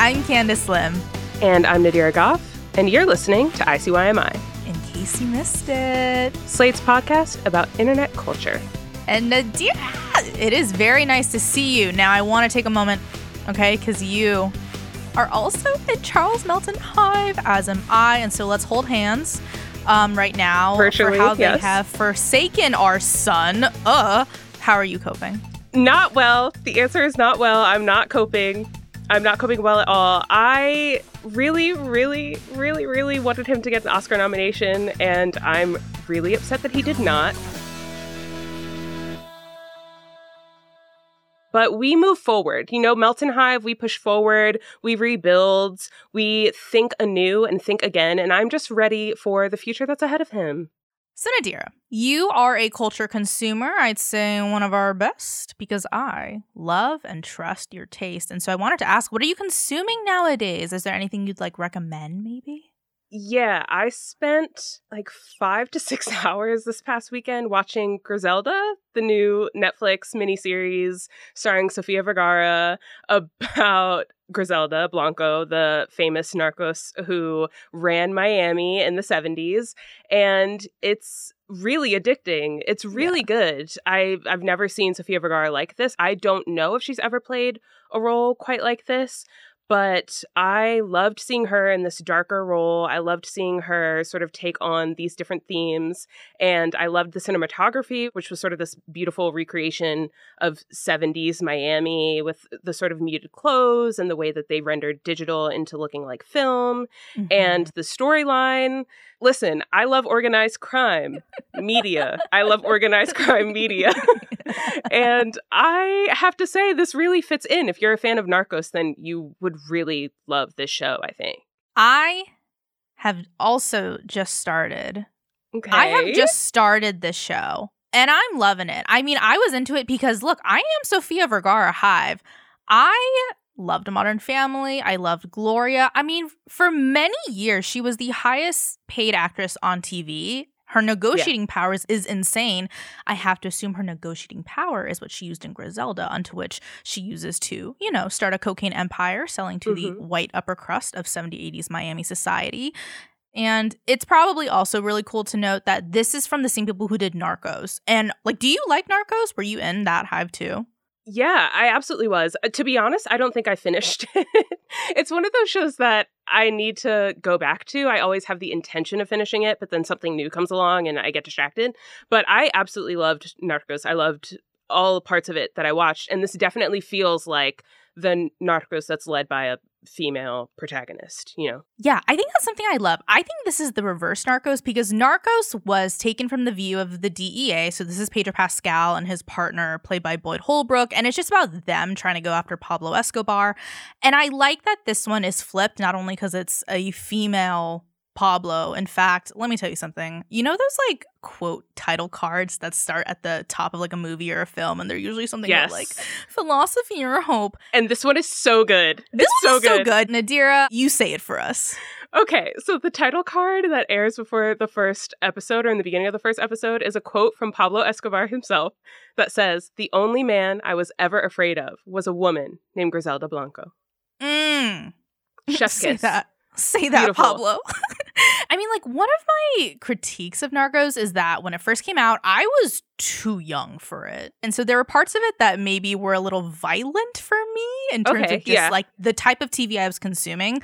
I'm Candice Lim. And I'm Nadira Goffe, and you're listening to ICYMI, In case you missed it. Slate's podcast about internet culture. And Nadira, it is very nice to see you. Now, I want to take a moment, okay, because you are also in Charles Melton Hive, as am I. And so let's hold hands um, right now Virtually, for how they have forsaken our son. Uh, how are you coping? Not well. The answer is not well. I'm not coping. I'm not coping well at all. I really, really, really, really wanted him to get an Oscar nomination, and I'm really upset that he did not. But we move forward. You know, Melton Hive, we push forward, we rebuild, we think anew and think again, and I'm just ready for the future that's ahead of him. So, Nadira, you are a culture consumer. I'd say one of our best because I love and trust your taste. And so I wanted to ask, what are you consuming nowadays? Is there anything you'd like recommend, maybe? Yeah, I spent like five to six hours this past weekend watching Griselda, the new Netflix miniseries starring Sofia Vergara about Griselda Blanco, the famous narcos who ran Miami in the 70s. And it's really addicting. It's really good. I, I've never seen Sofia Vergara like this. I don't know if she's ever played a role quite like this but I loved seeing her in this darker role. I loved seeing her sort of take on these different themes. And I loved the cinematography, which was sort of this beautiful recreation of 70s Miami with the sort of muted clothes and the way that they rendered digital into looking like film. Mm-hmm. And the storyline listen, I love organized crime media. I love organized crime media. and I have to say, this really fits in. If you're a fan of Narcos, then you would really love this show, I think. I have also just started. Okay. I have just started this show and I'm loving it. I mean, I was into it because look, I am Sofia Vergara Hive. I loved Modern Family. I loved Gloria. I mean, for many years, she was the highest paid actress on TV. Her negotiating powers is insane. I have to assume her negotiating power is what she used in Griselda, unto which she uses to, you know, start a cocaine empire selling to the Mhm. white upper crust of 70 80s Miami society. And it's probably also really cool to note that this is from the same people who did Narcos. And like, do you like Narcos? Were you in that hive too? Yeah, I absolutely was. Uh, to be honest, I don't think I finished it. it's one of those shows that I need to go back to. I always have the intention of finishing it, but then something new comes along and I get distracted. But I absolutely loved Narcos. I loved all parts of it that I watched. And this definitely feels like the Narcos that's led by a female protagonist, you know? Yeah, I think that's something I love. I think this is the reverse Narcos because Narcos was taken from the view of the DEA. So this is Pedro Pascal and his partner, played by Boyd Holbrook. And it's just about them trying to go after Pablo Escobar. And I like that this one is flipped, not only because it's a female Pablo. In fact, let me tell you something. You know those like quote title cards that start at the top of like a movie or a film, and they're usually something Yes. about like philosophy or hope. And this one is so good. This it's so one's so good. good. Nadira, you say it for us. Okay, so the title card that airs before the first episode or in the beginning of the first episode is a quote from Pablo Escobar himself that says, The only man I was ever afraid of was a woman named Griselda Blanco. Mm. Chef Say kiss. that. Say that, Beautiful. Pablo. I mean, like, one of my critiques of Narcos is that when it first came out, I was too young for it. And so there were parts of it that maybe were a little violent for me in terms Okay, of just yeah. like the type of TV I was consuming.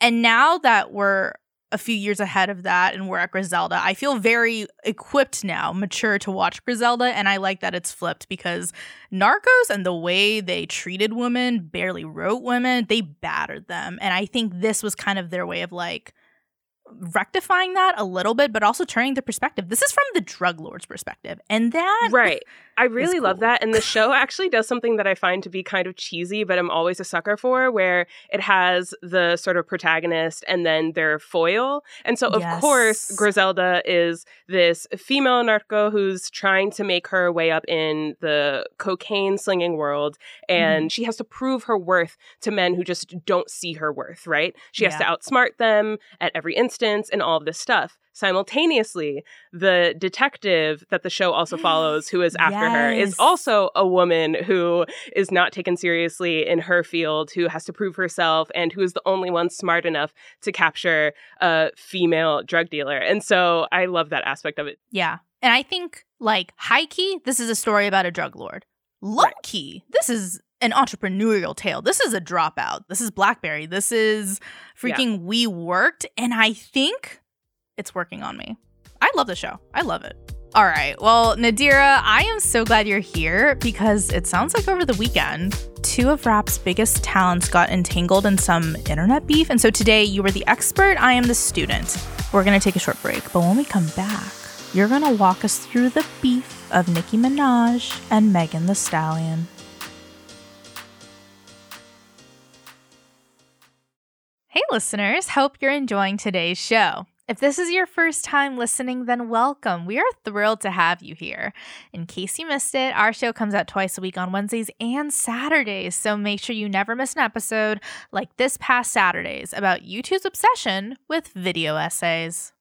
And now that we're a few years ahead of that and we're at Griselda, I feel very equipped now, mature to watch Griselda. And I like that it's flipped because Narcos and the way they treated women, barely wrote women, they battered them. And I think this was kind of their way of like, rectifying that a little bit, but also turning the perspective. This is from the drug lord's perspective. And that Right. I really cool. love that. And the show actually does something that I find to be kind of cheesy, but I'm always a sucker for, where it has the sort of protagonist and then their foil. And so, of course, Griselda is this female narco who's trying to make her way up in the cocaine slinging world. And mm-hmm. she has to prove her worth to men who just don't see her worth, right? She has to outsmart them at every instance and all of this stuff. Simultaneously, the detective that the show also follows, who is after her, is also a woman who is not taken seriously in her field, who has to prove herself, and who is the only one smart enough to capture a female drug dealer. And so I love that aspect of it. Yeah. And I think, like, high key, this is a story about a drug lord. Low Right. key, this is an entrepreneurial tale. This is a dropout. This is Blackberry. This is freaking We Worked. And I think it's working on me. I love the show. I love it. All right. Well, Nadira, I am so glad you're here because it sounds like over the weekend, two of rap's biggest talents got entangled in some internet beef. And so today you were the expert, I am the student. We're going to take a short break, but when we come back, you're going to walk us through the beef of Nicki Minaj and Megan Thee Stallion. Hey, listeners. Hope you're enjoying today's show. If this is your first time listening, then welcome. We are thrilled to have you here. In case you missed it, our show comes out twice a week on Wednesdays and Saturdays, so make sure you never miss an episode like this past Saturday's about YouTube's obsession with video essays.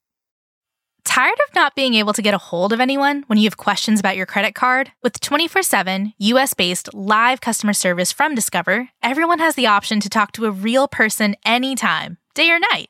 Tired of not being able to get a hold of anyone when you have questions about your credit card? With 24 7 US based live customer service from Discover, everyone has the option to talk to a real person anytime, day or night.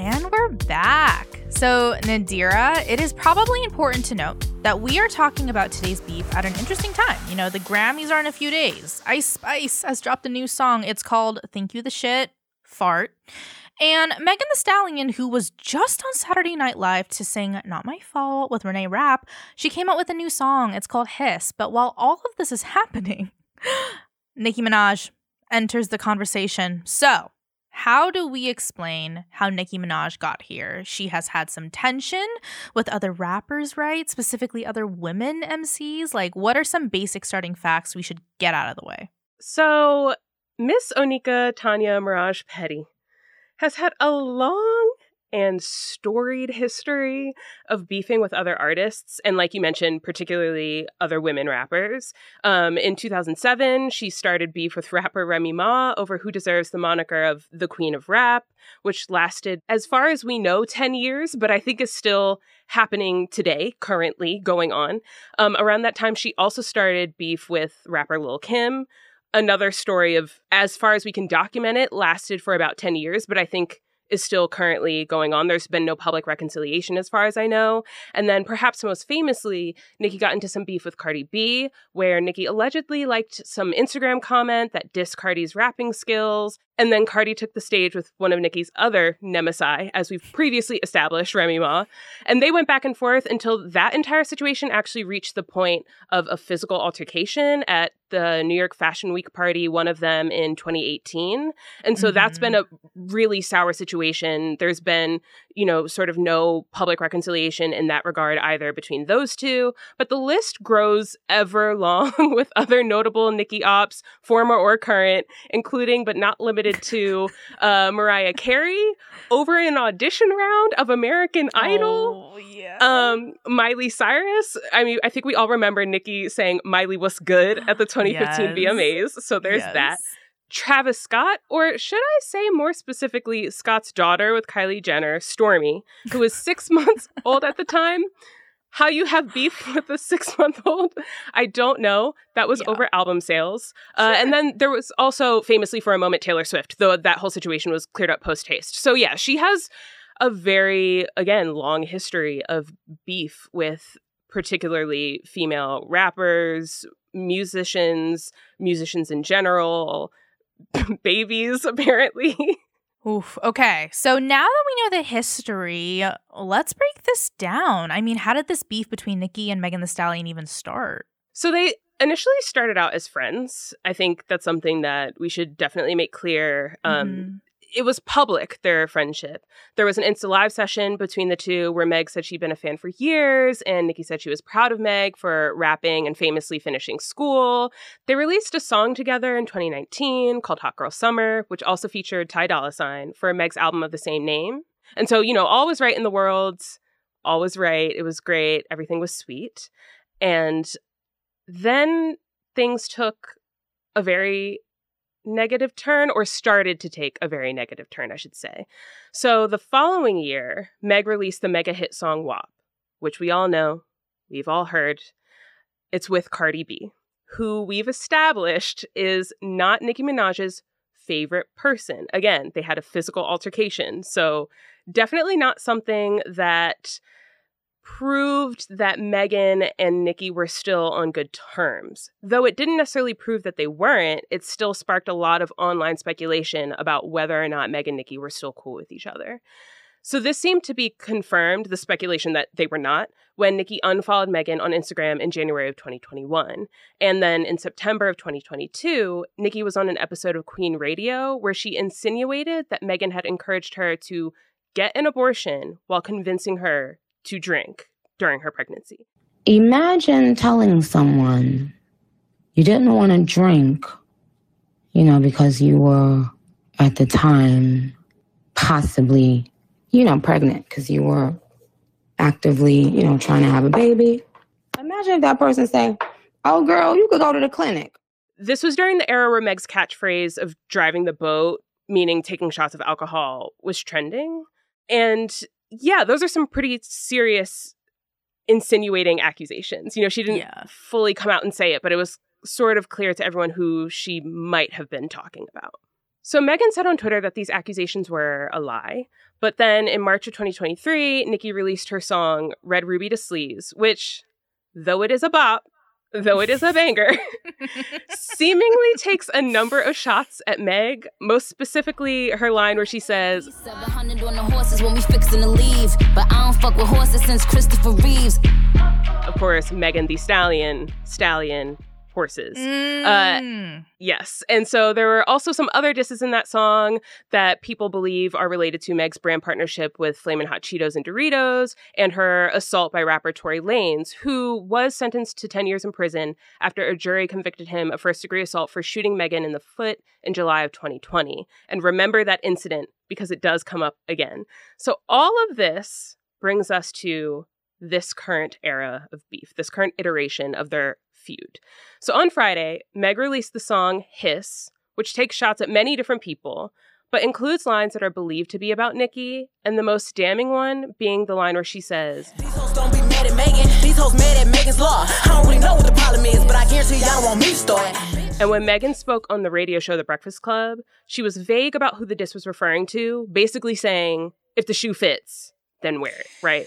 And we're back. So, Nadira, it is probably important to note that we are talking about today's beef at an interesting time. You know, the Grammys are in a few days. Ice Spice has dropped a new song. It's called Thank You the Shit, Fart. And Megan Thee Stallion, who was just on Saturday Night Live to sing Not My Fault with Reneé Rapp, she came out with a new song. It's called Hiss. But while all of this is happening, Nicki Minaj enters the conversation. So, how do we explain how Nicki Minaj got here? She has had some tension with other rappers, right? Specifically, other women MCs. Like, what are some basic starting facts we should get out of the way? So, Miss Onika Tanya Maraj Petty has had a long and storied history of beefing with other artists, and like you mentioned, particularly other women rappers. Um, in 2007, she started beef with rapper Remy Ma over who deserves the moniker of the Queen of Rap, which lasted, as far as we know, 10 years, but I think is still happening today, currently going on. Um, around that time, she also started beef with rapper Lil Kim. Another story of, as far as we can document it, lasted for about 10 years, but I think is still currently going on. There's been no public reconciliation as far as I know. And then perhaps most famously, Nicki got into some beef with Cardi B, where Nicki allegedly liked some Instagram comment that dissed Cardi's rapping skills. And then Cardi took the stage with one of Nicki's other nemesis, as we've previously established, Remy Ma. And they went back and forth until that entire situation actually reached the point of a physical altercation at the New York Fashion Week party, one of them in 2018. And so that's been mm-hmm. a really sour situation. There's been, you know, sort of no public reconciliation in that regard either between those two. But the list grows ever long with other notable Nicki ops, former or current, including but not limited to uh, Mariah Carey over an audition round of American Idol. Oh, yeah. Um, Miley Cyrus. I mean, I think we all remember Nicki saying Miley was good at the 2015 Yes. VMAs. So there's that. Travis Scott, or should I say more specifically, Scott's daughter with Kylie Jenner, Stormi, who was six months old at the time. How you have beef with a six month old, I don't know. That was Yeah. over album sales. Uh, and then there was also famously for a moment Taylor Swift, though that whole situation was cleared up post haste. So yeah, she has a very, again, long history of beef with particularly female rappers, musicians, musicians in general, babies, apparently. Oof. Okay. So now that we know the history, let's break this down. I mean, how did this beef between Nicki and Megan Thee Stallion even start? so they initially started out as friends. I think that's something that we should definitely make clear. Um, Mhm. It was public, their friendship. There was an Insta Live session between the two where Meg said she'd been a fan for years, and Nicki said she was proud of Meg for rapping and famously finishing school. They released a song together in 2019 called Hot Girl Summer, which also featured Ty Dolla $ign for Meg's album of the same name. And so, you know, all was right in the world. All was right. It was great. Everything was sweet. And then things took a very negative turn or started to take a very negative turn, I should say. So the following year, Meg released the mega hit song WAP, which we all know, we've all heard. It's with Cardi B, who we've established is not Nicki Minaj's favorite person. Again, they had a physical altercation. So definitely not something that proved that Megan and Nicki were still on good terms. Though it didn't necessarily prove that they weren't, it still sparked a lot of online speculation about whether or not Meg and Nicki were still cool with each other. So this seemed to be confirmed, the speculation that they were not, when Nicki unfollowed Megan on Instagram in January of 2021. And then in September of 2022, Nicki was on an episode of Queen Radio where she insinuated that Megan had encouraged her to get an abortion while convincing her to drink during her pregnancy. Imagine telling someone you didn't want to drink, you know, because you were at the time possibly, you know, pregnant because you were actively, you know, trying to have a baby. Imagine if that person say, "Oh, girl, you could go to the clinic." This was during the era where Meg's catchphrase of driving the boat, meaning taking shots of alcohol, was trending. And yeah, those are some pretty serious insinuating accusations. You know, she didn't Yeah. fully come out and say it, but it was sort of clear to everyone who she might have been talking about. So Megan said on Twitter that these accusations were a lie. But then in March of 2023, Nicki released her song Red Ruby Da Sleeze, which, though it is a bop, though it is a banger, seemingly takes a number of shots at Meg, most specifically her line where she says, 700 on the horses when we fixin' to leave. But I don't fuck with horses since Christopher Reeves. of course, Megan Thee Stallion, Stallion, horses. Mm. Yes. And so there were also some other disses in that song that people believe are related to Meg's brand partnership with Flamin' Hot Cheetos and Doritos and her assault by rapper Tory Lanez, who was sentenced to 10 years in prison after a jury convicted him of first degree assault for shooting Megan in the foot in July of 2020. And remember that incident because it does come up again. So all of this brings us to this current era of beef, this current iteration of their feud. So on Friday, Meg released the song Hiss, which takes shots at many different people, but includes lines that are believed to be about Nicki, and the most damning one being the line where she says, These hoes don't be mad at Megan. These hoes mad at Megan's law. I don't really know what the problem is, but I guarantee y'all want me to start. and when Megan spoke on the radio show The Breakfast Club, she was vague about who the diss was referring to, basically saying, if the shoe fits, then wear it, right?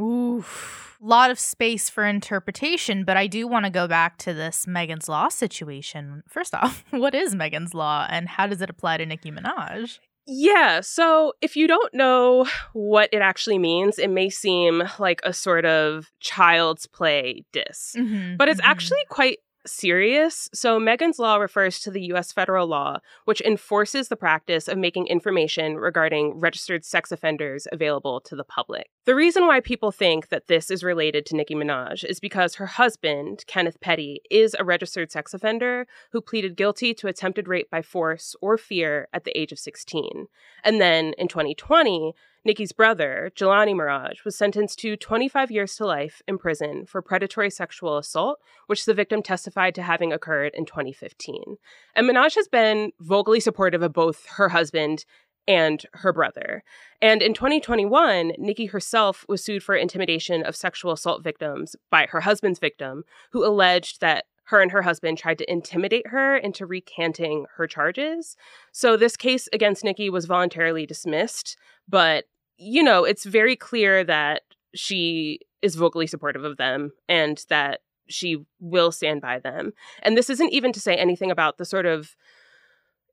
Oof. A lot of space for interpretation, but I do want to go back to this Megan's Law situation. First off, what is Megan's Law and how does it apply to Nicki Minaj? Yeah, so if you don't know what it actually means, it may seem like a sort of child's play diss. Mhm, But it's mhm. actually quite serious. So, Megan's Law refers to the US federal law, which enforces the practice of making information regarding registered sex offenders available to the public. The reason why people think that this is related to Nicki Minaj is because her husband, Kenneth Petty, is a registered sex offender who pleaded guilty to attempted rape by force or fear at the age of 16. And then in 2020, Nicki's brother, Jelani Maraj, was sentenced to 25 years to life in prison for predatory sexual assault, which the victim testified to having occurred in 2015. And Minaj has been vocally supportive of both her husband and her brother. And in 2021, Nicki herself was sued for intimidation of sexual assault victims by her husband's victim, who alleged that her and her husband tried to intimidate her into recanting her charges. So this case against Nicki was voluntarily dismissed, but you know, it's very clear that she is vocally supportive of them and that she will stand by them. And this isn't even to say anything about the sort of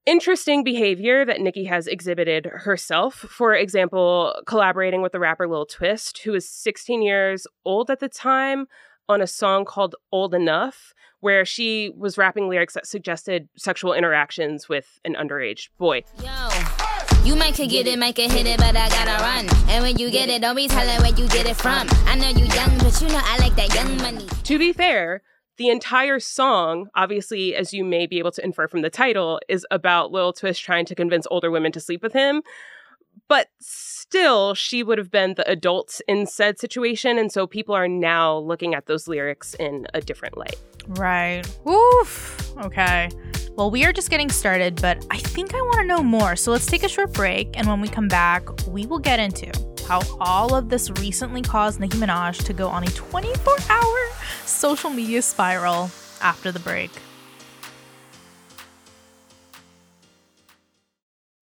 interesting behavior that Nicki has exhibited herself. For example, collaborating with the rapper Lil Twist, who was 16 years old at the time, on a song called Old Enough, where she was rapping lyrics that suggested sexual interactions with an underage boy. Yo. You might could get it, might could hit it, but I gotta run. And when you get it, don't be telling where you get it from. I know you young, but you know I like that young money. To be fair, the entire song, obviously, as you may be able to infer from the title, is about Lil Twist trying to convince older women to sleep with him. But still, she would have been the adult in said situation. And so people are now looking at those lyrics in a different light. Right. Oof. Okay. Well, we are just getting started, but I think I want to know more. So let's take a short break. And when we come back, we will get into how all of this recently caused Nicki Minaj to go on a 24 hour social media spiral after the break.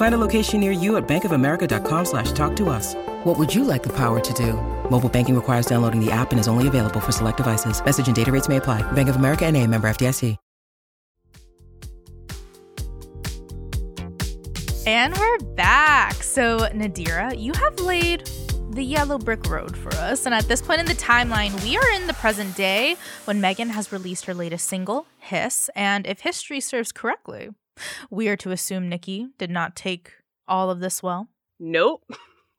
Find a location near you at bankofamerica.com slash talk to us. What would you like the power to do? Mobile banking requires downloading the app and is only available for select devices. Message and data rates may apply. Bank of America and a member FDIC. And we're back. So, Nadira, you have laid the yellow brick road for us. And at this point in the timeline, we are in the present day when Megan has released her latest single, Hiss. And if history serves correctly, we are to assume Nicki did not take all of this well. Nope.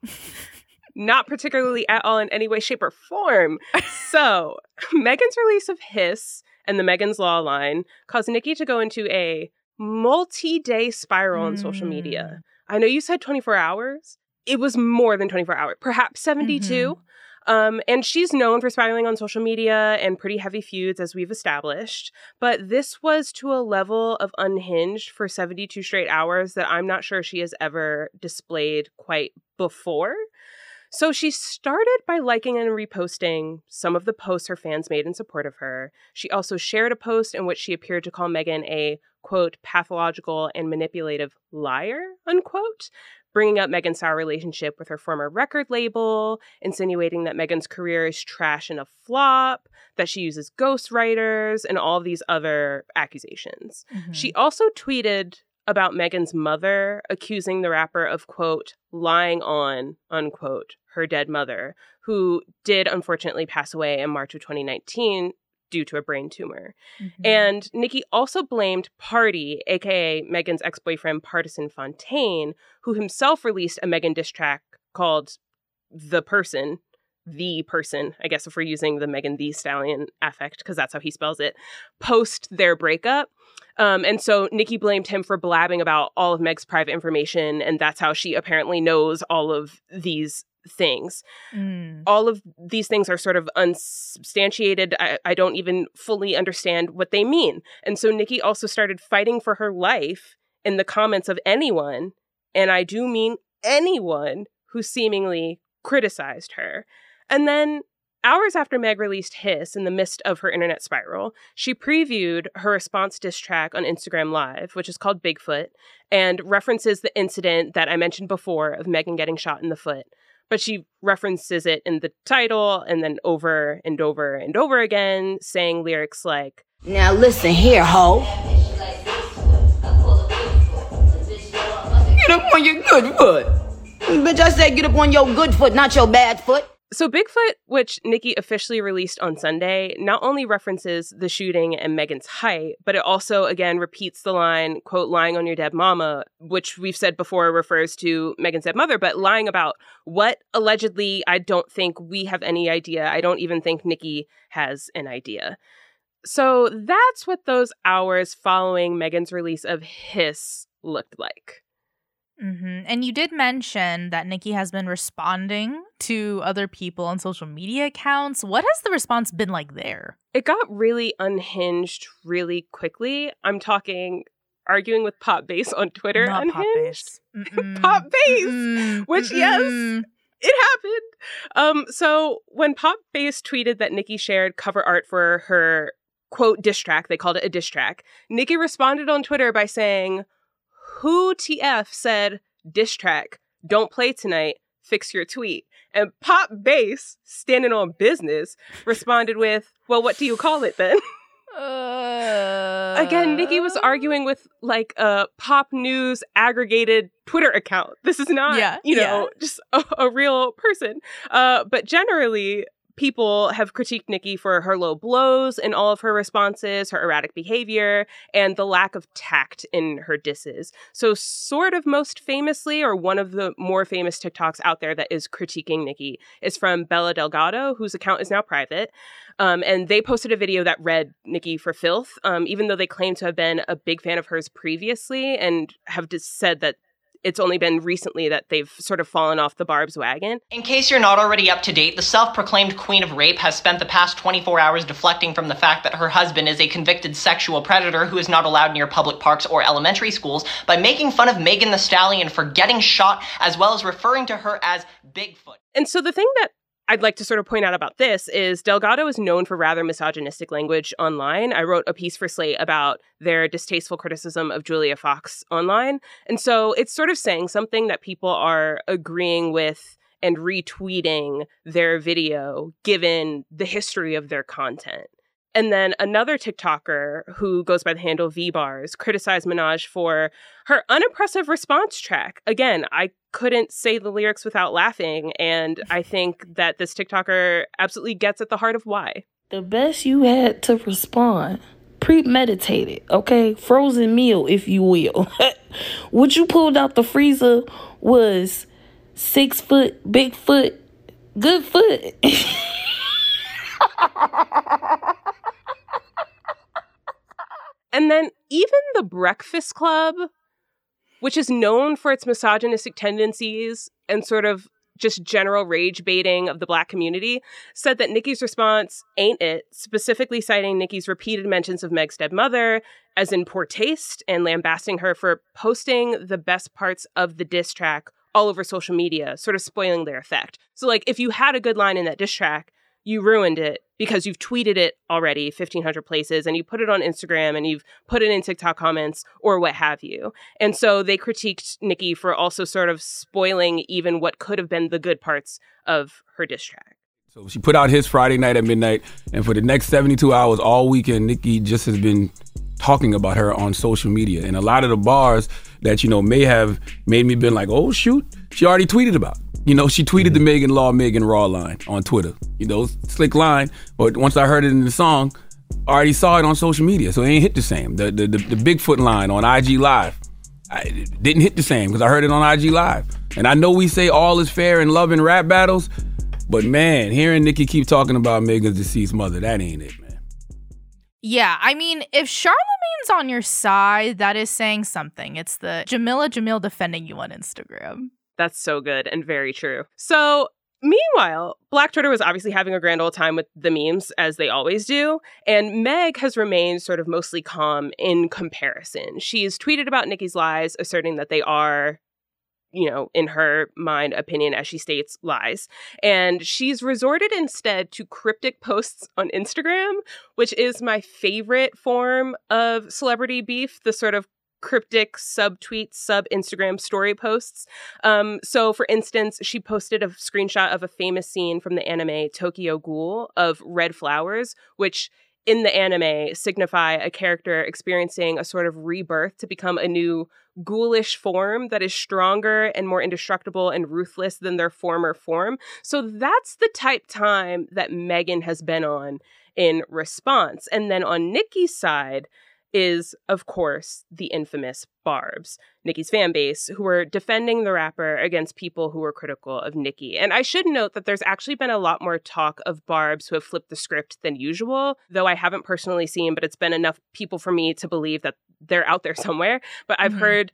Not particularly at all in any way, shape, or form. So, Megan's release of Hiss and the Megan's Law line caused Nicki to go into a multi day spiral on social media. Mm. I know you said 24 hours. It was more than 24 hours, perhaps 72. Mm-hmm. Um, and she's known for spiraling on social media and pretty heavy feuds, as we've established. But this was to a level of unhinged for 72 straight hours that I'm not sure she has ever displayed quite before. So she started by liking and reposting some of the posts her fans made in support of her. She also shared a post in which she appeared to call Megan a quote pathological and manipulative liar unquote bringing up Megan's sour relationship with her former record label, insinuating that Megan's career is trash and a flop, that she uses ghostwriters, and all these other accusations. Mm-hmm. She also tweeted about Megan's mother, accusing the rapper of, quote, lying on, unquote, her dead mother, who did unfortunately pass away in March of 2019 due to a brain tumor. Mhm. And Nicki also blamed Pardi, aka Megan's ex boyfriend Pardison Fontaine, who himself released a Megan diss track called The Person. The person, I guess, if we're using the Megan Thee Stallion affect, because that's how he spells it, post their breakup. Um, and so Nicki blamed him for blabbing about all of Meg's private information, and that's how she apparently knows all of these things Mm. all of these things are sort of unsubstantiated. I, I don't even fully understand what they mean. And so Nicki also started fighting for her life in the comments of anyone, and I do mean anyone who seemingly criticized her. And then hours after Meg released Hiss in the midst of her internet spiral, she previewed her response diss track on Instagram Live, which is called Bigfoot, and references the incident that I mentioned before of Megan getting shot in the foot but she references it in the title and then over and over and over again, saying lyrics like, Now listen here, ho. Get up on your good foot. Bitch, I said get up on your good foot, not your bad foot. So, Bigfoot, which Nicki officially released on Sunday, not only references the shooting and Megan's height, but it also again repeats the line, quote, lying on your dead mama, which we've said before refers to Megan's dead mother, but lying about what allegedly I don't think we have any idea. I don't even think Nicki has an idea. So, that's what those hours following Megan's release of Hiss looked like. Hmm And you did mention that Nicki has been responding to other people on social media accounts. What has the response been like there? It got really unhinged really quickly. I'm talking arguing with Pop Base on Twitter Not Pop unhinged. Base. Mm-mm. Pop Base, Mm-mm. which yes, it happened. Um, so when Pop Base tweeted that Nicki shared cover art for her quote diss track, they called it a diss track. Nicki responded on Twitter by saying, "Who TF said diss track? Don't play tonight. Fix your tweet." And Pop Base, standing on business, responded with, "Well, what do you call it then?" Again, Nicki was arguing with like a pop news aggregated Twitter account. This is not, Yeah, you know, just a, a real person. Uh, but generally, people have critiqued Nicki for her low blows in all of her responses, her erratic behavior, and the lack of tact in her disses. So, sort of most famously, or one of the more famous TikToks out there that is critiquing Nicki is from Bella Delgado, whose account is now private. Um, and they posted a video that read Nicki for filth, um, even though they claim to have been a big fan of hers previously and have just said that it's only been recently that they've sort of fallen off the Barb's wagon. In case you're not already up to date, the self proclaimed queen of rape has spent the past 24 hours deflecting from the fact that her husband is a convicted sexual predator who is not allowed near public parks or elementary schools by making fun of Megan Thee Stallion for getting shot, as well as referring to her as Bigfoot. And so the thing that I'd like to sort of point out about this is Delgado is known for rather misogynistic language online. I wrote a piece for Slate about their distasteful criticism of Julia Fox online. And so it's sort of saying something that people are agreeing with and retweeting their video given the history of their content. And then another TikToker who goes by the handle V Bars criticized Minaj for her unimpressive response track. Again, I couldn't say the lyrics without laughing, and I think that this TikToker absolutely gets at the heart of why. The best you had to respond, premeditated, okay? Frozen meal, if you will. what you pulled out the freezer was six foot, big foot, good foot. And then even the Breakfast Club, which is known for its misogynistic tendencies and sort of just general rage baiting of the black community, said that Nicki's response ain't it, specifically citing Nicki's repeated mentions of Meg's dead mother as in poor taste and lambasting her for posting the best parts of the diss track all over social media, sort of spoiling their effect. So, like, if you had a good line in that diss track, you ruined it because you've tweeted it already 1500 places and you put it on Instagram and you've put it in TikTok comments or what have you. And so they critiqued Nicki for also sort of spoiling even what could have been the good parts of her diss track. So she put out Hiss Friday night at midnight, and for the next 72 hours, all weekend, Nicki just has been talking about her on social media. And a lot of the bars that, you know, may have made me been like, oh, shoot, she already tweeted about. You know, she tweeted the Megan Law, Megan Raw line on Twitter. You know, slick line. But once I heard it in the song, I already saw it on social media, so it ain't hit the same. The the, the, the Bigfoot line on IG Live, I, it didn't hit the same because I heard it on IG Live. And I know we say all is fair in love and rap battles, but man, hearing Nicki keep talking about Megan's deceased mother, that ain't it, man. Yeah, I mean, if Charlemagne's on your side, that is saying something. It's the Jamila Jamil defending you on Instagram. That's so good and very true. So, meanwhile, Black Twitter was obviously having a grand old time with the memes, as they always do. And Meg has remained sort of mostly calm in comparison. She's tweeted about Nicki's lies, asserting that they are you know, in her mind, opinion, as she states, lies. And she's resorted instead to cryptic posts on Instagram, which is my favorite form of celebrity beef, the sort of cryptic sub tweets, sub Instagram story posts. Um, so, for instance, she posted a screenshot of a famous scene from the anime Tokyo Ghoul of red flowers, which in the anime signify a character experiencing a sort of rebirth to become a new ghoulish form that is stronger and more indestructible and ruthless than their former form. So that's the type time that Megan has been on in response. And then on Nicki's side, is, of course, the infamous Barbs, Nicki's fan base, who were defending the rapper against people who were critical of Nicki. And I should note that there's actually been a lot more talk of Barbs who have flipped the script than usual, though I haven't personally seen, but it's been enough people for me to believe that they're out there somewhere. But I've mm-hmm. heard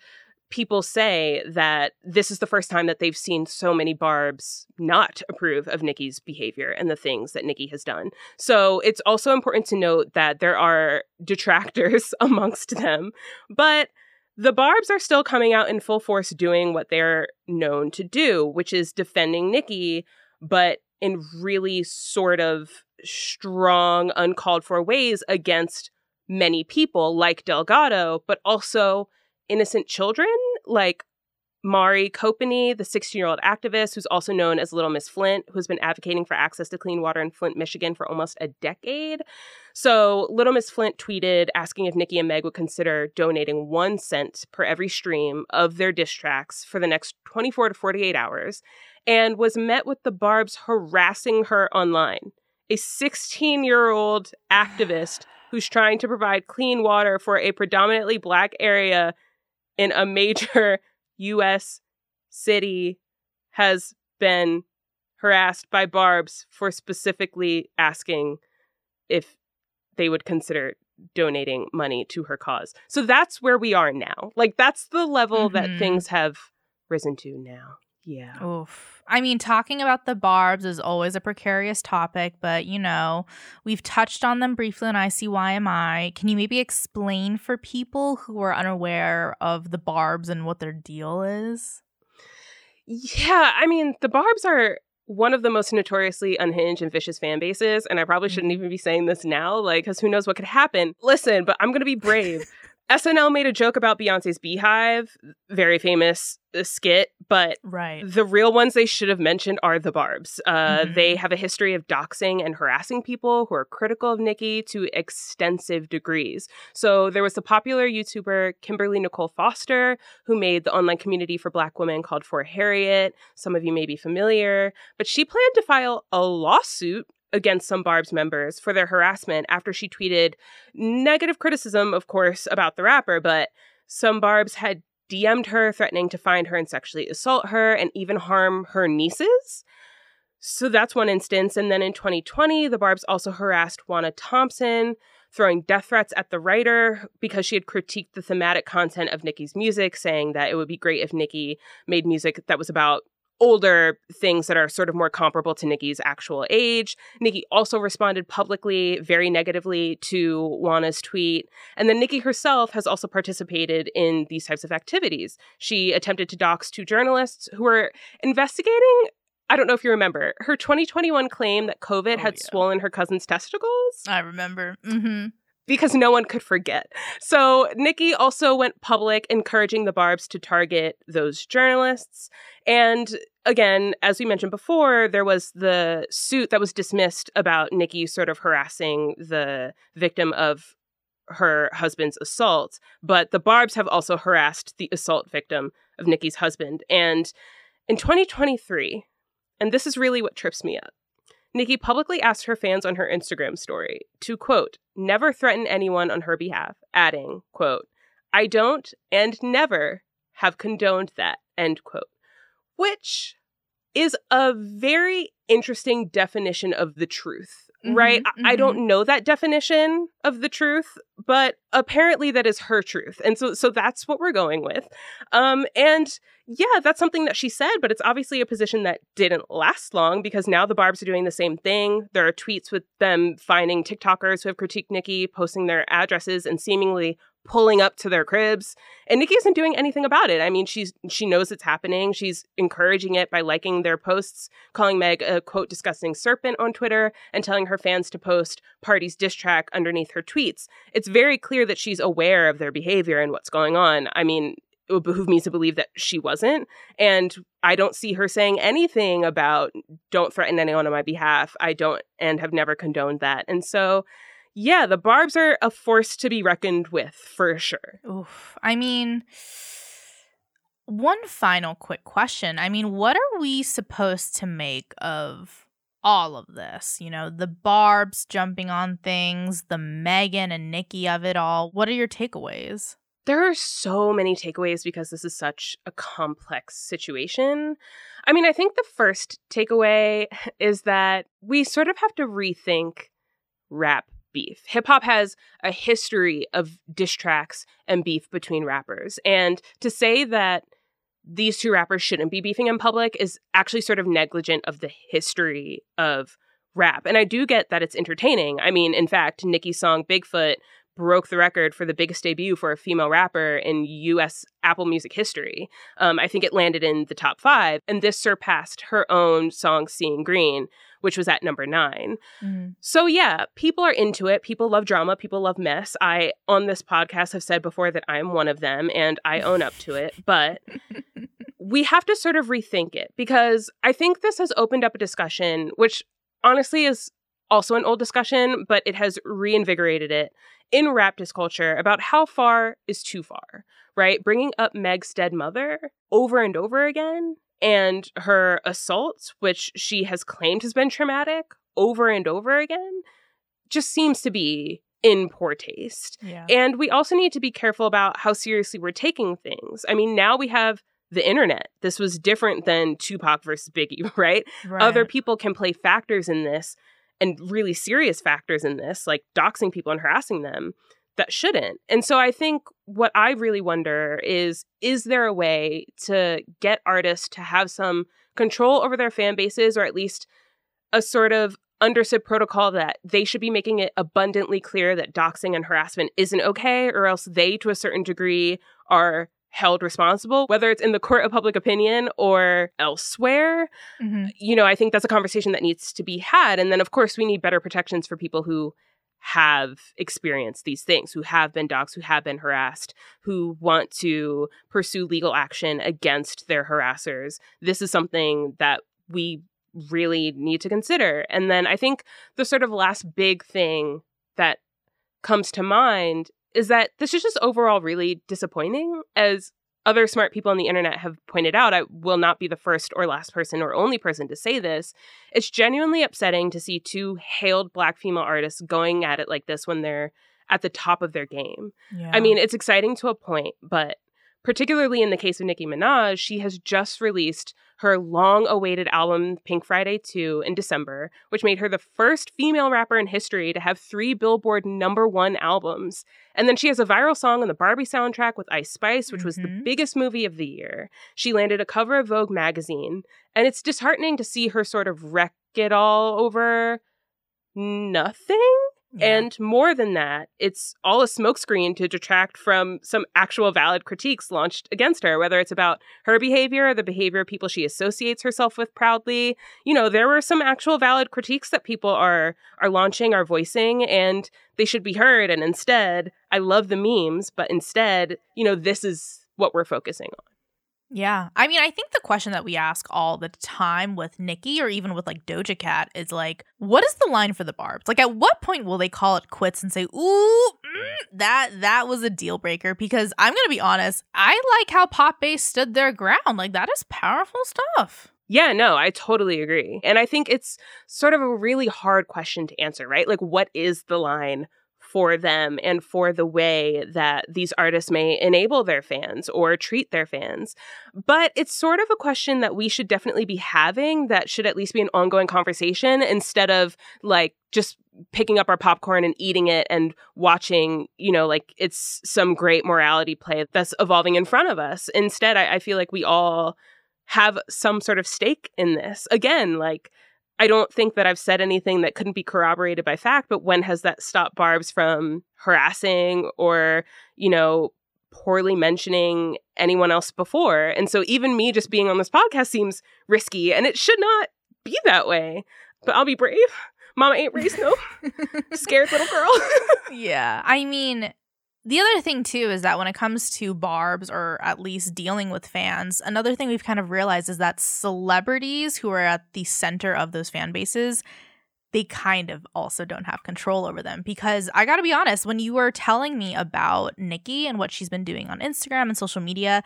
people say that this is the first time that they've seen so many Barbs not approve of Nicki's behavior and the things that Nicki has done. So it's also important to note that there are detractors amongst them, but the Barbs are still coming out in full force doing what they're known to do, which is defending Nicki, but in really sort of strong, uncalled for ways against many people like Delgado, but also innocent children, like Mari Copeny, the 16 year old activist who's also known as Little Miss Flint, who's been advocating for access to clean water in Flint, Michigan for almost a decade. So, Little Miss Flint tweeted asking if Nicki and Meg would consider donating one cent per every stream of their diss tracks for the next 24 to 48 hours and was met with the Barbs harassing her online. A 16 year old activist who's trying to provide clean water for a predominantly black area in a major US city has been harassed by Barbs for specifically asking if they would consider donating money to her cause. So that's where we are now. Like that's the level mm-hmm. that things have risen to now. Yeah. Oof. I mean, talking about the barbs is always a precarious topic, but you know, we've touched on them briefly on ICYMI. Can you maybe explain for people who are unaware of the barbs and what their deal is? Yeah, I mean, the barbs are one of the most notoriously unhinged and vicious fan bases, and I probably shouldn't mm-hmm. even be saying this now, like, because who knows what could happen. Listen, but I'm gonna be brave. SNL made a joke about Beyonce's BeyHive, very famous uh, skit, but right. the real ones they should have mentioned are the Barbs. Uh, mm-hmm. They have a history of doxing and harassing people who are critical of Nicki to extensive degrees. So there was the popular YouTuber Kimberly Nicole Foster, who made the online community for Black women called For Harriet. Some of you may be familiar, but she planned to file a lawsuit against some Barb's members for their harassment after she tweeted negative criticism, of course, about the rapper, but some Barbs had DM'd her, threatening to find her and sexually assault her and even harm her nieces. So that's one instance. And then in 2020, the Barbs also harassed Wanna Thompson, throwing death threats at the writer because she had critiqued the thematic content of Nicki's music, saying that it would be great if Nicki made music that was about older things that are sort of more comparable to Nicki's actual age. Nicki also responded publicly very negatively to Wanna's tweet. And then Nicki herself has also participated in these types of activities. She attempted to dox two journalists who were investigating I don't know if you remember her 2021 claim that COVID had swollen her cousin's testicles. I remember. Mm-hmm. Because no one could forget. So, Nicki also went public encouraging the Barbs to target those journalists. And again, as we mentioned before, there was the suit that was dismissed about Nicki sort of harassing the victim of her husband's assault. But the Barbs have also harassed the assault victim of Nicki's husband. And in 2023, and this is really what trips me up. Nicki publicly asked her fans on her Instagram story to quote, never threaten anyone on her behalf, adding, quote, I don't and never have condoned that, end quote. Which is a very interesting definition of the truth right? Mm-hmm, I don't know that definition of the truth, but apparently that is her truth. And so so that's what we're going with. Um and yeah, that's something that she said, but it's obviously a position that didn't last long because now the Barbs are doing the same thing. There are tweets with them finding TikTokers who have critiqued Nicki, posting their addresses and seemingly pulling up to their cribs and Nicki isn't doing anything about it. I mean, she's she knows it's happening. She's encouraging it by liking their posts, calling Meg a quote disgusting serpent on Twitter and telling her fans to post Pardi's diss track underneath her tweets. It's very clear that she's aware of their behavior and what's going on. I mean, it would behoove me to believe that she wasn't. And I don't see her saying anything about don't threaten anyone on my behalf. I don't and have never condoned that. And so yeah, the Barbs are a force to be reckoned with for sure. Oof. I mean, one final quick question. I mean, what are we supposed to make of all of this? You know, the Barbs jumping on things, the Megan and Nicki of it all. What are your takeaways? There are so many takeaways because this is such a complex situation. I mean, I think the first takeaway is that we sort of have to rethink rap beef. Hip hop has a history of diss tracks and beef between rappers. And to say that these two rappers shouldn't be beefing in public is actually sort of negligent of the history of rap. And I do get that it's entertaining. I mean, in fact, Nicki's song Bigfoot broke the record for the biggest debut for a female rapper in US Apple Music history. Um, I think it landed in the top five, and this surpassed her own song Seeing Green, which was at number 9 mm-hmm. So, yeah, people are into it. People love drama. People love mess. I, on this podcast, have said before that I'm one of them and I own up to it. But we have to sort of rethink it because I think this has opened up a discussion, which honestly is also an old discussion, but it has reinvigorated it in rap culture about how far is too far, right? Bringing up Meg's dead mother over and over again and her assaults, which she has claimed has been traumatic over and over again, just seems to be in poor taste. Yeah. And we also need to be careful about how seriously we're taking things. I mean, now we have the internet. This was different than Tupac versus Biggie, right? Right. Other people can play factors in this and really serious factors in this, like doxing people and harassing them that shouldn't. And so I think what I really wonder is is there a way to get artists to have some control over their fan bases or at least a sort of understood protocol that they should be making it abundantly clear that doxing and harassment isn't okay or else they to a certain degree are held responsible, whether it's in the court of public opinion or elsewhere. Mm-hmm. You know, I think that's a conversation that needs to be had. And then, of course, we need better protections for people who have experienced these things, who have been doxxed, who have been harassed, who want to pursue legal action against their harassers. This is something that we really need to consider. And then I think the sort of last big thing that comes to mind is that this is just overall really disappointing. As other smart people on the internet have pointed out, I will not be the first or last person or only person to say this. It's genuinely upsetting to see two hailed black female artists going at it like this when they're at the top of their game. Yeah. I mean, it's exciting to a point, but particularly in the case of Nicki Minaj, she has just released her long awaited album, Pink Friday 2, in December, which made her the first female rapper in history to have three Billboard number one albums. And then she has a viral song on the Barbie soundtrack with Ice Spice, which mm-hmm. was the Mm-hmm. biggest movie of the year. She landed a cover of Vogue magazine. And it's disheartening to see her sort of wreck it all over nothing. And more than that, it's all a smokescreen to detract from some actual valid critiques launched against her, whether it's about her behavior or the behavior of people she associates herself with proudly. You know, there were some actual valid critiques that people are are launching, are voicing, and they should be heard. And instead, I love the memes, but instead, you know, this is what we're focusing on. Yeah. I mean, I think the question that we ask all the time with Nicki or even with like Doja Cat is like, what is the line for the barbs? Like at what point will they call it quits and say, "Ooh, mm, that that was a deal breaker?" Because I'm going to be honest, I like how Pop Base stood their ground. Like that is powerful stuff. Yeah, no, I totally agree. And I think it's sort of a really hard question to answer, right? Like what is the line for them and for the way that these artists may enable their fans or treat their fans. But it's sort of a question that we should definitely be having that should at least be an ongoing conversation instead of like just picking up our popcorn and eating it and watching, you know, like it's some great morality play that's evolving in front of us. Instead, I, I feel like we all have some sort of stake in this. Again, like I don't think that I've said anything that couldn't be corroborated by fact, but when has that stopped Barb's from harassing or, you know, poorly mentioning anyone else before? And so even me just being on this podcast seems risky and it should not be that way. But I'll be brave. Mama ain't raised no scared little girl. yeah. I mean, the other thing too is that when it comes to barbs or at least dealing with fans, another thing we've kind of realized is that celebrities who are at the center of those fan bases, they kind of also don't have control over them. Because I got to be honest, when you were telling me about Nicki and what she's been doing on Instagram and social media,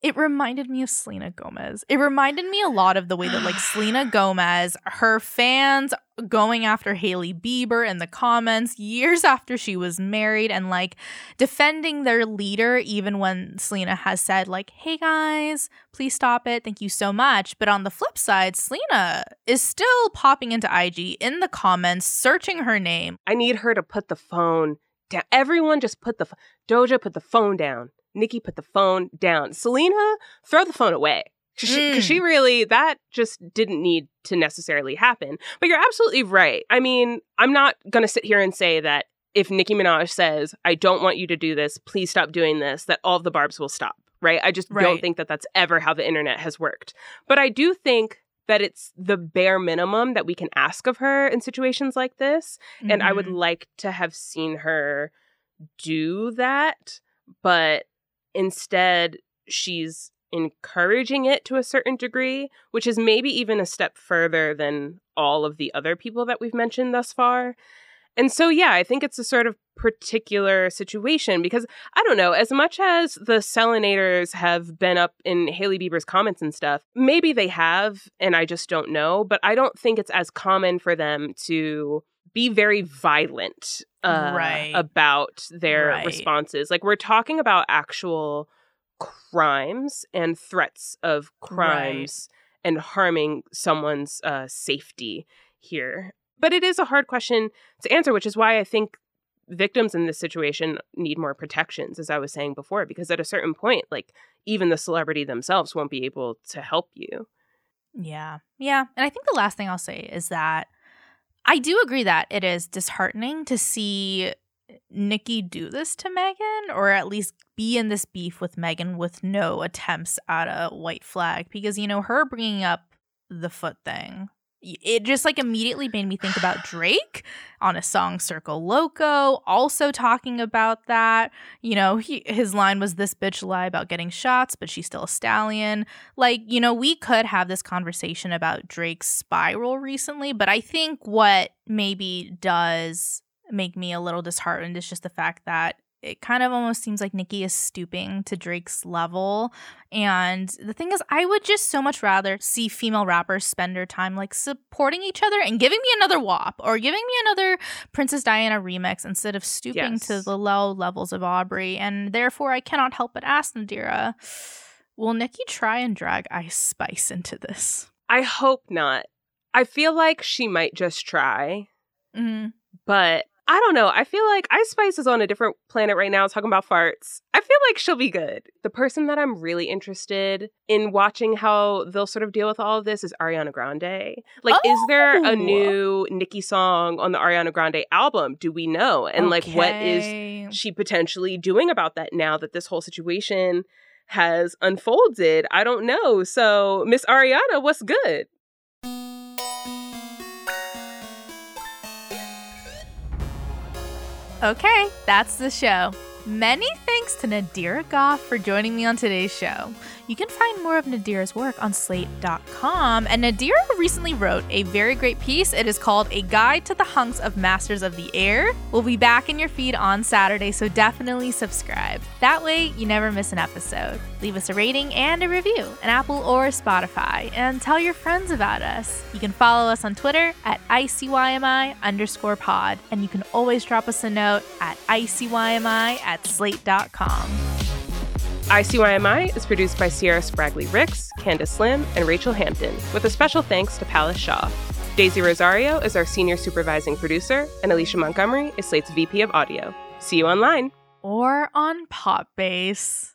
it reminded me of Selena Gomez. It reminded me a lot of the way that like Selena Gomez, her fans going after Hailey Bieber in the comments years after she was married and like defending their leader even when Selena has said like, "Hey guys, please stop it. Thank you so much." But on the flip side, Selena is still popping into IG in the comments searching her name. I need her to put the phone down. Everyone just put the Doja put the phone down. Nicki put the phone down. Selena, throw the phone away. Because she, mm. she, really, that just didn't need to necessarily happen. But you're absolutely right. I mean, I'm not going to sit here and say that if Nicki Minaj says, I don't want you to do this, please stop doing this, that all of the barbs will stop, right? I just right. don't think that that's ever how the internet has worked. But I do think that it's the bare minimum that we can ask of her in situations like this. Mm-hmm. And I would mm-hmm. like to have seen her do that. But Instead, she's encouraging it to a certain degree, which is maybe even a step further than all of the other people that we've mentioned thus far. And so, yeah, I think it's a sort of particular situation because I don't know, as much as the Selenators have been up in Hailey Bieber's comments and stuff, maybe they have, and I just don't know, but I don't think it's as common for them to be very violent uh, right. about their right. responses. Like we're talking about actual crimes and threats of crimes right. and harming someone's uh, safety here. But it is a hard question to answer, which is why I think victims in this situation need more protections, as I was saying before, because at a certain point, like even the celebrity themselves won't be able to help you. Yeah. Yeah. And I think the last thing I'll say is that I do agree that it is disheartening to see Nicki do this to Megan, or at least be in this beef with Megan with no attempts at a white flag. Because, you know, her bringing up the foot thing it just like immediately made me think about Drake on a song Circo Loco, also talking about that. You know, he, his line was this bitch lie about getting shots, but she's still a stallion. Like, you know, we could have this conversation about Drake's spiral recently, but I think what maybe does make me a little disheartened is just the fact that it kind of almost seems like Nicki is stooping to Drake's level. And the thing is, I would just so much rather see female rappers spend their time like supporting each other and giving me another WAP or giving me another Princess Diana remix instead of stooping yes. to the low levels of Aubrey. And therefore, I cannot help but ask Nadira, will Nicki try and drag Ice Spice into this? I hope not. I feel like she might just try. Mm-hmm. But I don't know. I feel like Ice Spice is on a different planet right now talking about farts. I feel like she'll be good. The person that I'm really interested in watching how they'll sort of deal with all of this is Ariana Grande. Like, oh. is there a Oh. new Nicki song on the Ariana Grande album? Do we know? And like, what is she potentially doing about that now that this whole situation has unfolded? I don't know. So, Miss Ariana, what's good? Okay, that's the show. Many thanks to Nadira Goffe for joining me on today's show. You can find more of Nadira's work on slate.com, and Nadira recently wrote a very great piece. It is called A Guide to the Hunks of Masters of the Air. We'll be back in your feed on Saturday, so definitely subscribe. That way, you never miss an episode. Leave us a rating and a review on Apple or Spotify, and tell your friends about us. You can follow us on Twitter at ICYMI underscore pod, and you can always drop us a note at ICYMI at slate.com. ICYMI is produced by Sierra Spragley Ricks, Candice Lim, and Rachelle Hampton, with a special thanks to Palace Shaw. Daisy Rosario is our senior supervising producer, and Alicia Montgomery is Slate's VP of Audio. See you online. Or on Pop Base.